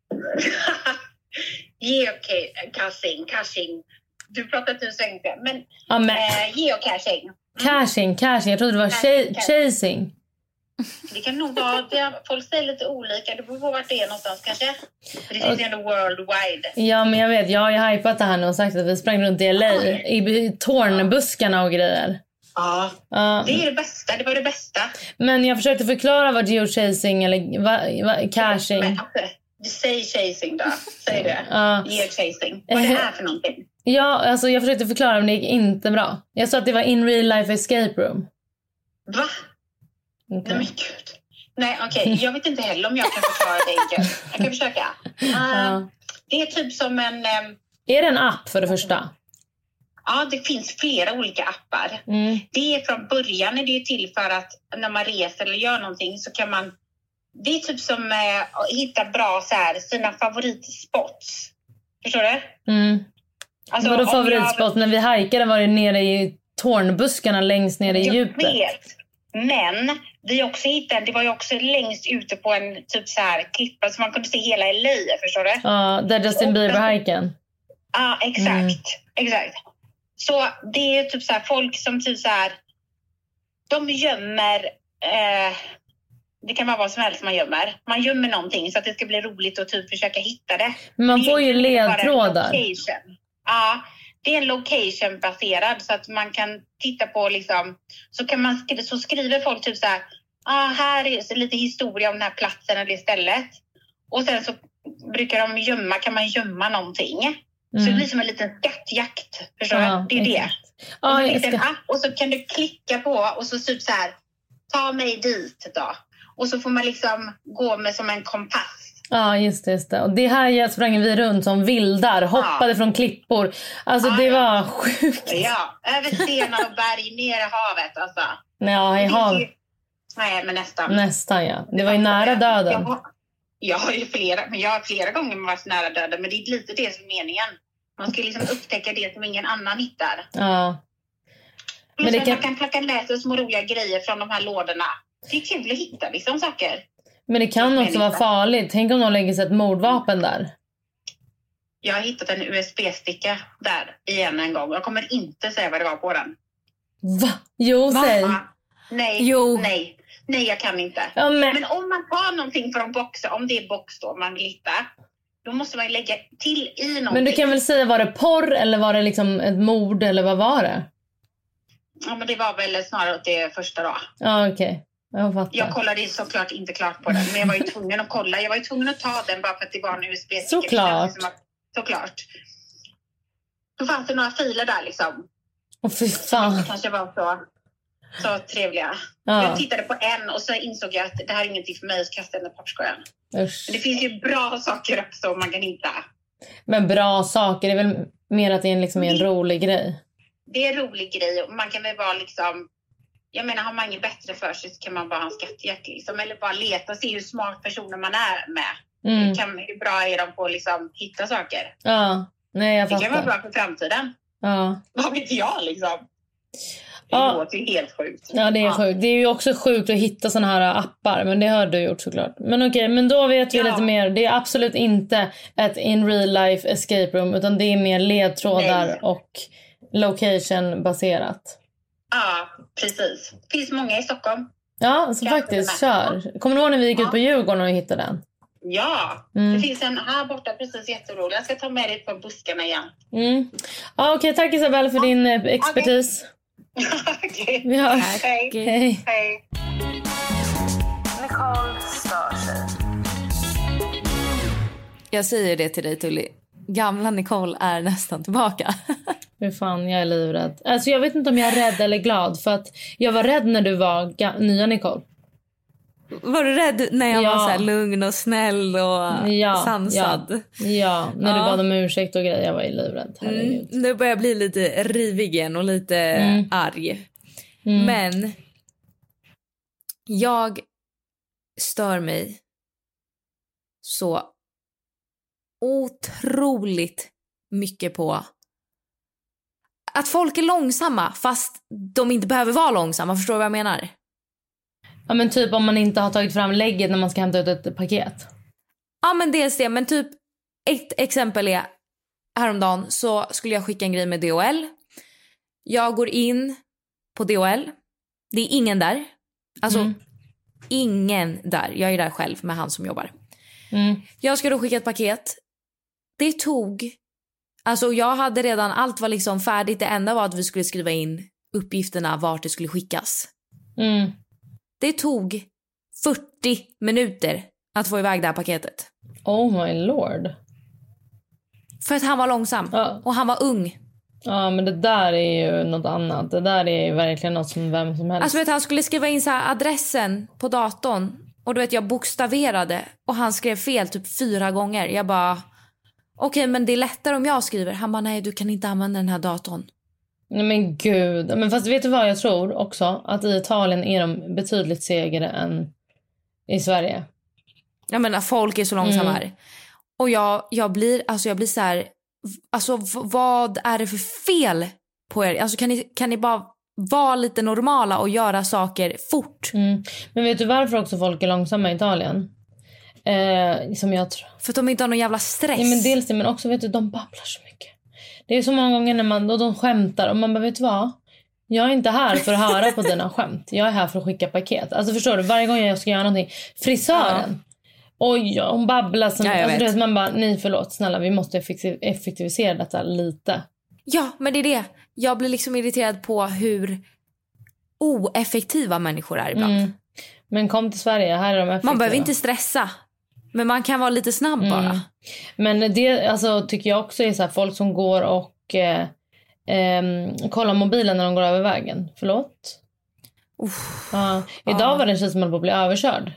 *laughs* Geocaching, caching. Du pratar svenska. Men Ja, men eh, geocaching. Caching, caching. Jag trodde det var cha- chasing. Det kan nog vara... Folk säger lite olika. Det beror på vart det är någonstans kanske. För det finns ju ändå worldwide. Ja, men jag vet. Jag har ju hypat det här nu och sagt att vi sprang runt i LA i tornbuskarna och grejer. Ja, det är det bästa. Det var det bästa. Men jag försökte förklara vad geochasing eller va, va, caching... Men, alltså, säg chasing då. Säg det. Ja. Geochasing. Vad det är för någonting. Ja, alltså jag försökte förklara men det gick inte bra. Jag sa att det var in real life escape room. Va? Nej men gud. Nej okej, jag vet inte heller om jag kan förklara det enkelt. Jag kan försöka. Uh, *laughs* Ja. Det är typ som en... ehm, Är det en app för det första? Ja, det finns flera olika appar. Mm. Det är från början är det ju till för att när man reser eller gör någonting så kan man... Det är typ som eh, att hitta bra så här, sina favoritspots. Förstår du? Mm. Alltså, Vadå favoritspot? När vi hajkade var det nere i tornbuskarna längst ner i Jag djupet. vet. Men vi också hittade, det var ju också längst ute på en typ så här klippa så man kunde se hela LA, förstår du? Ja, där Justin Bieber-hajken. Ja, exakt. Mm. exakt. Så det är typ så här folk som typ så här, de gömmer, eh, det kan vara vad som helst man gömmer. Man gömmer någonting så att det ska bli roligt att typ försöka hitta det. Men man får ju ledtrådar. Ja, det är en location baserad så att man kan titta på liksom, så kan man skri- så skriver folk typ så här, ah, här är lite historia om den här platsen eller stället. Och sen så brukar de gömma, kan man gömma någonting. Så det Mm. blir som en liten skattjakt. Förstår Ja, du? Det är det. exakt. och, Ja, så finns det en ska... app och så kan du klicka på och så typ så här, ta mig dit då. Och så får man liksom gå med som en kompass. Ja, just det. Just det. Och det här jag sprang vi runt som vildar, hoppade från klippor. Alltså det var sjukt. Ja, över stenar och berg, ner i havet alltså. Ja, i Det finns hav. ju- Nej, men nästan. Nästan ja. Det var ju nära Jag döden. har, jag har ju flera, men jag har flera gånger varit nära döden. Men det är lite det som är meningen. Man ska liksom upptäcka det som ingen annan hittar. Ja. Men det kan- man kan plocka med sig små roliga grejer från de här lådorna. Det är kul att hitta liksom saker. Men det kan också vara farligt. Tänk om någon lägger sig ett mordvapen där. Jag har hittat en USB-sticka där igen en gång. Jag kommer inte säga vad det var på den. Va? Jo, säg. Ja. Nej, Jo. nej, nej jag kan inte. Ja, men... Men om man tar någonting från boxen, om det är box då man hitta, då måste man lägga till i någonting. Men du kan väl säga, var det porr eller var det liksom ett mord eller vad var det? Ja, men det var väl snarare åt det första då. Ja, okej. Jag. Jag kollade såklart inte klart på den, men jag var ju *laughs* tvungen att kolla. Jag var ju tvungen att ta den bara för att det var en USB-sticka. Såklart. Det kändes som att- Såklart. Då fanns det några filer där liksom. Åh fy fan. Som kanske var så, så trevliga. Ja. Jag tittade på en och så insåg jag att det här är ingenting för mig. Så kastade jag den i papperskorgen. Det finns ju bra saker också man kan hitta. Men bra saker, det är väl mer att det är liksom en rolig grej. Det är en rolig grej och man kan väl vara liksom jag menar, har man inget bättre för sig så kan man bara ha en skattjakt liksom. Eller bara leta och se hur smart personer man är med. Mm. Hur, kan, hur bra är de på att liksom, hitta saker? Ja, nej jag Det kan vara fattar. bra för framtiden. Ja. Vad vet jag liksom? Det Ja. låter ju helt sjukt. Ja, det är sjukt. Det är ju också sjukt att hitta såna här appar, men det har du gjort såklart. Men okej, men då vet vi Ja. lite mer. Det är absolut inte ett in real life escape room, utan det är mer ledtrådar Nej. och location baserat. Ja, precis. Det finns många i Stockholm. Ja, så Kan faktiskt, kör. Kommer du ihåg när vi gick ut Ja. på Djurgården och hittade den? Ja, Mm. det finns en här borta precis jätterolig. Jag ska ta med dig på buskarna igen. Mm. Ja, okej, tack Isabella för din eh, expertis. *laughs* Okej. Vi hörs. Hej. Hej. Hej. Nicole stör sig. Jag säger det till dig Tully. Gamla Nicole är nästan tillbaka. *laughs* Fy fan, jag är livrädd. Alltså, jag vet inte om jag är rädd eller glad. För att Jag var rädd när du var nya Nicole. Var du rädd när jag Ja. var så lugn och snäll och Ja, sansad? Ja, ja när du bad om ursäkt och grejer. Jag var ju livrädd. Mm, nu börjar jag bli lite rivig igen och lite Mm. arg. Mm. Men jag stör mig så otroligt mycket på att folk är långsamma fast de inte behöver vara långsamma. Förstår du vad jag menar? Ja, men typ om man inte har tagit fram lägget när man ska hämta ut ett paket. Ja men dels det, men typ ett exempel är häromdagen så skulle jag skicka en grej med DHL. Jag går in på DHL. Det är ingen där. Alltså Mm. ingen där. Jag är där själv med han som jobbar. Mm. Jag ska då skicka ett paket. Det tog... Alltså jag hade redan, allt var liksom färdigt. Det enda var att vi skulle skriva in uppgifterna vart det skulle skickas. Mm. Det tog 40 minuter att få iväg det här paketet. Oh my lord. För att han var långsam. Ja. Och han var ung. Ja, men det där är ju något annat. Det där är ju verkligen något som vem som helst... Alltså vet, han skulle skriva in så adressen på datorn. Och du vet jag bokstaverade. Och han skrev fel typ fyra gånger. Jag bara... Okej men det är lättare om jag skriver. Han bara nej du kan inte använda den här datorn. Nej men gud. Men fast vet du vad jag tror också? Att i Italien är de betydligt segare än i Sverige. Jag menar folk är så långsamma Mm. här. Och jag, jag blir, alltså jag blir så här, alltså vad är det för fel på er? Alltså kan ni, kan ni bara vara lite normala och göra saker fort? Mm. Men vet du varför också folk är långsamma i Italien? Eh, som jag tror. För att de inte har någon jävla stress. Ja, men dels det, men också vet du, de babblar så mycket. Det är så många gånger när man, och de skämtar och man bara, vet du vad? Jag är inte här för att höra på dina skämt. Jag är här för att skicka paket. Alltså förstår du, varje gång jag ska göra någonting. Frisören. Oj, hon babblar som... Ja, alltså, vet. man bara, nej förlåt, snälla vi måste effektiv- effektivisera detta lite. Ja, men det är det. Jag blir liksom irriterad på hur oeffektiva människor är ibland. Mm. Men kom till Sverige, här är de effektiva. Man behöver inte stressa. Men man kan vara lite snabb bara. Mm. Men det alltså, tycker jag också är så här, folk som går och eh, ehm, kollar mobilen när de går över vägen. Förlåt? Ja. Idag Ja. var det en tjej som höll på att bli överkörd.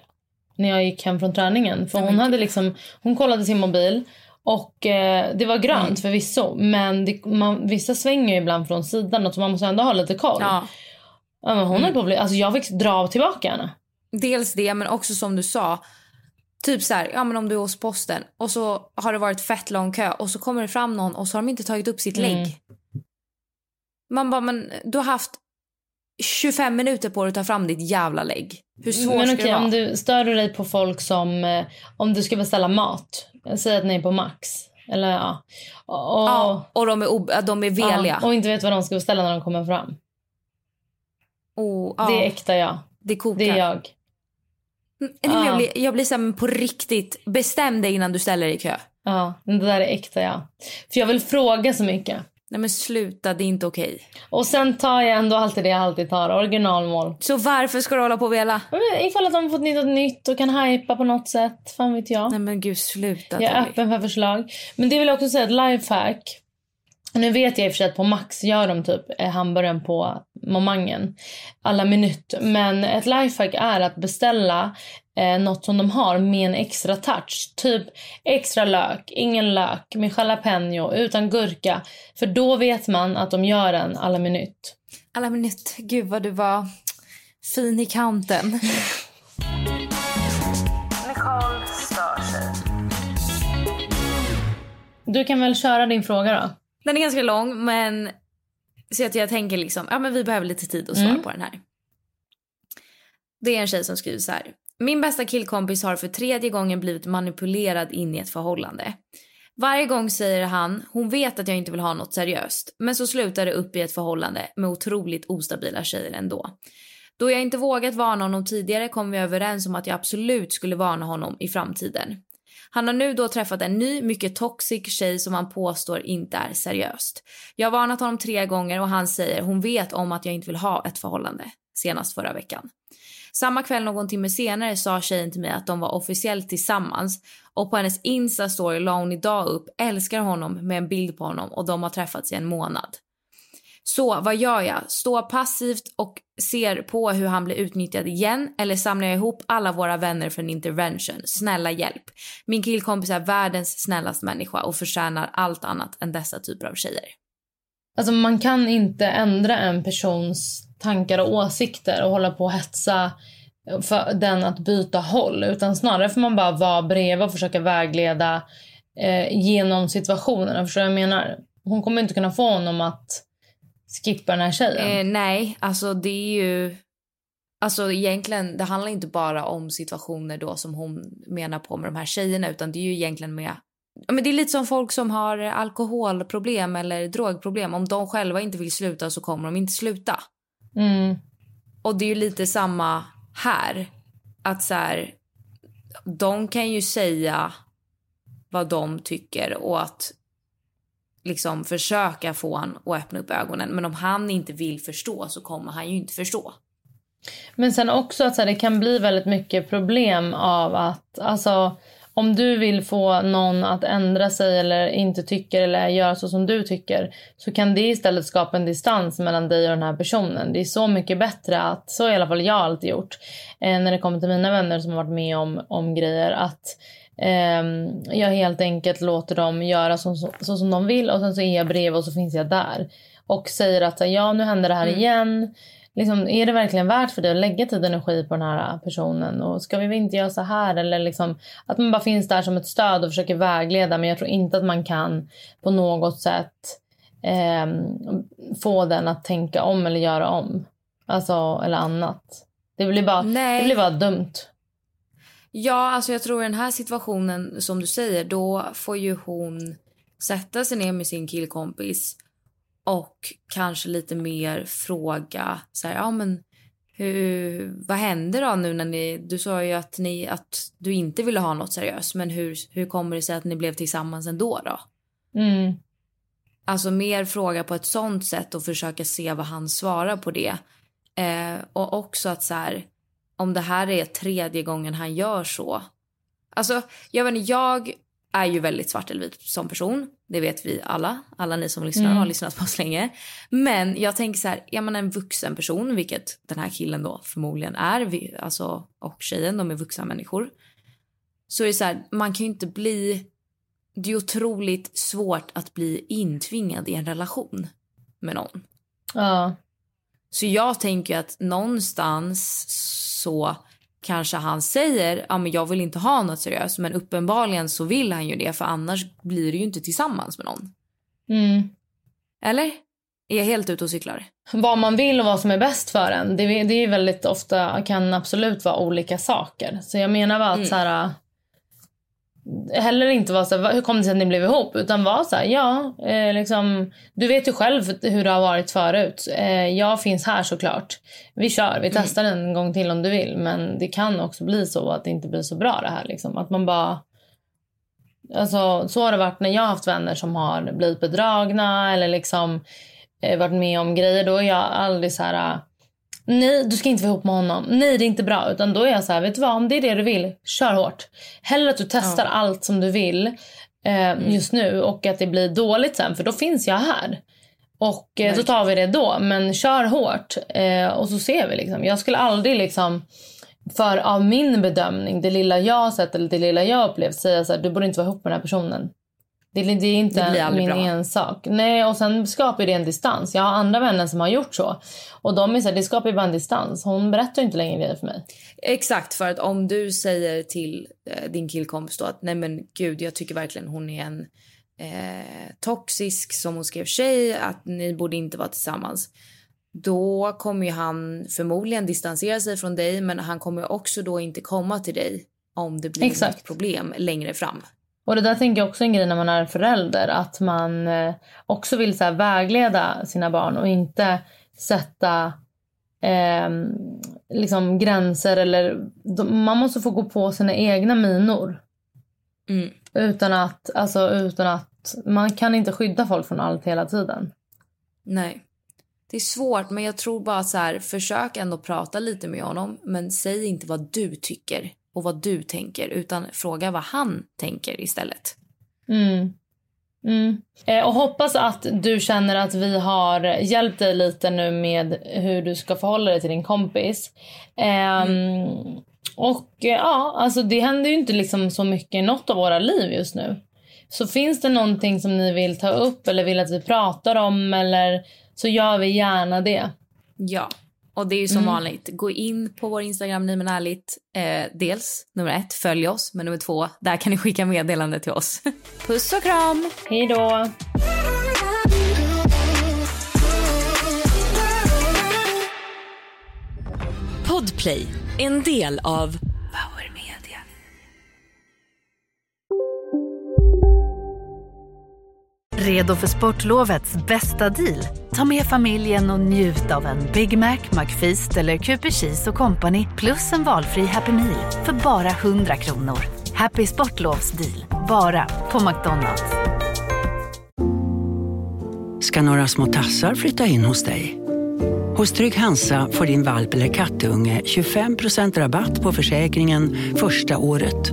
När jag gick hem från träningen. För hon hade liksom, hon kollade sin mobil och eh, det var grönt Mm. förvisso. Men det, man, vissa svänger ju ibland från sidan så man måste ändå ha lite koll. Ja. Ja, men hon höll på att bli, alltså jag fick dra tillbaka henne. Dels det, men också som du sa. Typ så här, ja men om du är hos posten och så har det varit fett lång kö och så kommer det fram någon och så har de inte tagit upp sitt Mm. lägg. Man bara, men du har haft 25 minuter på dig att ta fram ditt jävla lägg. Hur svårt Men ska okej, det vara? om du stör du dig på folk som, eh, om du ska beställa mat. Säg att ni är på Max. Eller ja. Och, Ja, och de är, de är veliga. ja, och inte vet vad de ska beställa när de kommer fram. Och, ja, Det är äkta jag. det kokar. Det är jag. Nej, men Ja. jag blir, jag blir så här, på riktigt, bestäm dig innan du ställer dig i kö. Ja, det där är äkta jag. För jag vill fråga så mycket. Nej men sluta, det är inte okej. Och sen tar jag ändå alltid det jag alltid tar, originalmål. Så varför ska du hålla på och vela? Men Ifall att de har fått något nytt och kan hypa på något sätt, fan vet jag. Nej men gud, sluta Jag är öppen för förslag. Men det vill jag också säga ett lifehack. Nu vet jag i och för sig att på Max gör de typ eh, hamburgaren på momangen. Alla minut. Men ett lifehack är att beställa eh, något som de har med en extra touch. Typ extra lök, ingen lök, med jalapeno, utan gurka. För då vet man att de gör en alla minut. Alla minut, gud vad du var fin i kanten. Du kan väl köra din fråga då? Den är ganska lång men så att jag tänker liksom, ja men vi behöver lite tid att svara Mm. på den här. Det är en tjej som skriver så här. Min bästa killkompis har för tredje gången blivit manipulerad in i ett förhållande. Varje gång säger han, hon vet att jag inte vill ha något seriöst. Men så slutar det upp i ett förhållande med otroligt ostabila tjejer ändå. Då jag inte vågat varna honom tidigare kom vi överens om att jag absolut skulle varna honom i framtiden. Han har nu då träffat en ny, mycket toxic tjej som han påstår inte är seriöst. Jag har varnat honom tre gånger och han säger hon vet om att jag inte vill ha ett förhållande. Senast förra veckan. Samma kväll någon timme senare sa tjejen till mig att de var officiellt tillsammans och på hennes Insta-story la hon idag upp älskar honom med en bild på honom och de har träffats i en månad. Så vad gör jag? Står passivt och ser på hur han blir utnyttjad igen eller samlar jag ihop alla våra vänner för en intervention? Snälla hjälp. Min killkompis är världens snällaste människa och förtjänar allt annat än dessa typer av tjejer. Alltså man kan inte ändra en persons tankar och åsikter och hålla på och hetsa för den att byta håll. Utan snarare får man bara vara bredvid och försöka vägleda eh, genom situationen. Förstår jag menar? Hon kommer inte kunna få honom att skippa den här tjejen. Eh, nej, alltså det är ju... Alltså egentligen, det handlar inte bara om situationer då som hon menar på med de här tjejerna utan det är ju egentligen med... Men det är lite som folk som har alkoholproblem eller drogproblem. Om de själva inte vill sluta så kommer de inte sluta. Mm. Och det är ju lite samma här. Att så här, de kan ju säga vad de tycker och att liksom försöka få han att öppna upp ögonen. Men om han inte vill förstå så kommer han ju inte förstå. Men sen också att så här, det kan bli väldigt mycket problem av att alltså om du vill få någon att ändra sig eller inte tycker eller göra så som du tycker så kan det istället skapa en distans mellan dig och den här personen. Det är så mycket bättre att, så har i alla fall jag alltid gjort eh, när det kommer till mina vänner som har varit med om, om grejer att jag helt enkelt låter dem göra så, så, så, som de vill och sen så är jag bredvid och så finns jag där och säger att ja nu händer det här mm. igen liksom, är det verkligen värt för dig att lägga tid och energi på den här personen? Och ska vi inte göra så här? Eller liksom, att man bara finns där som ett stöd och försöker vägleda. Men jag tror inte att man kan på något sätt eh, få den att tänka om eller göra om. Alltså, eller annat. Det blir bara, det blir bara dumt. Ja, alltså jag tror i den här situationen som du säger, då får ju hon sätta sig ner med sin killkompis och kanske lite mer fråga så här, ja men hur, vad händer då nu när ni, du sa ju att, ni, att du inte ville ha något seriöst men hur, hur kommer det sig att ni blev tillsammans ändå då? Mm. Alltså mer fråga på ett sånt sätt och försöka se vad han svarar på det. Eh, och också att så här, om det här är tredje gången han gör så. Alltså jag vet inte, jag är ju väldigt svart eller vit som person. Det vet vi alla. Alla ni som lyssnar mm. har lyssnat på oss länge. Men jag tänker så här, är man en vuxen person, vilket den här killen då förmodligen är, vi, alltså, och tjejen, de är vuxna människor. Så är det så här, man kan ju inte bli... Det är otroligt svårt att bli intvingad i en relation med någon. Ja. Så jag tänker att någonstans så kanske han säger ja men jag vill inte ha något seriöst men uppenbarligen så vill han ju det för annars blir du ju inte tillsammans med någon. Mm. Eller? Är jag helt ute och cyklar? Vad man vill och vad som är bäst för en. Det, det är väldigt ofta kan absolut vara olika saker. Så jag menar bara att mm. så här, heller inte vara så här, hur kom det sig att ni blev ihop? Utan vara så här, ja, eh, liksom, du vet ju själv hur det har varit förut. Eh, jag finns här såklart. Vi kör, vi mm. testar en gång till om du vill. Men det kan också bli så att det inte blir så bra det här. Liksom. Att man bara... Alltså, så har det varit när jag har haft vänner som har blivit bedragna eller liksom eh, varit med om grejer. Då är jag aldrig så här Nej, du ska inte vara ihop med honom. Nej, det är inte bra. Utan då är jag så här, vet du vad? Om det är det du vill, kör hårt. Hellre att du testar ja. allt som du vill eh, mm. just nu och att det blir dåligt sen, för då finns jag här. Och eh, då tar vi det då. Men kör hårt eh, och så ser vi. Liksom. Jag skulle aldrig liksom för av min bedömning, det lilla jag har sett eller det lilla jag upplevt säga så här, du borde inte vara ihop med den här personen. Det, det är inte det min bra. ensak. Nej, och sen skapar det en distans. Jag har andra vänner som har gjort så. Och de är så här, det skapar bara en distans. Hon berättar inte längre grejer för mig. Exakt, för att om du säger till eh, din killkompis då att nej men gud, jag tycker verkligen hon är en eh, toxisk som hon skrev tjej, att ni borde inte vara tillsammans. Då kommer ju han förmodligen distansera sig från dig, men han kommer också då inte komma till dig om det blir Exakt. ett problem längre fram. Och det där tänker jag också är en grej när man är förälder. Att man eh, också vill så vägleda sina barn och inte sätta eh, liksom gränser eller man måste få gå på sina egna minor. Mm. Utan att, alltså utan att, man kan inte skydda folk från allt hela tiden. Nej. Det är svårt men jag tror bara så här, försök ändå prata lite med honom men säg inte vad du tycker och vad du tänker utan fråga vad han tänker istället. Mm. Mm. Eh, och hoppas att du känner att vi har hjälpt dig lite nu med hur du ska förhålla dig till din kompis. Eh, mm. Och ja, alltså det händer ju inte liksom så mycket i något av våra liv just nu. Så finns det någonting som ni vill ta upp eller vill att vi pratar om eller så gör vi gärna det. Ja, och det är ju som mm. vanligt, gå in på vår Instagram, Nej men ärligt. Eh, dels, nummer ett, följ oss. Men nummer två, där kan ni skicka meddelande till oss. *laughs* Puss och kram! Hej då! Podplay, en del av Redo för sportlovets bästa deal? Ta med familjen och njut av en Big Mac, McFeast eller Cooper Cheese och Company plus en valfri Happy Meal för bara 100 kronor. Happy Sportlovs deal, bara på McDonalds. Ska några små tassar flytta in hos dig? Hos Trygg Hansa får din valp eller kattunge 25% rabatt på försäkringen första året.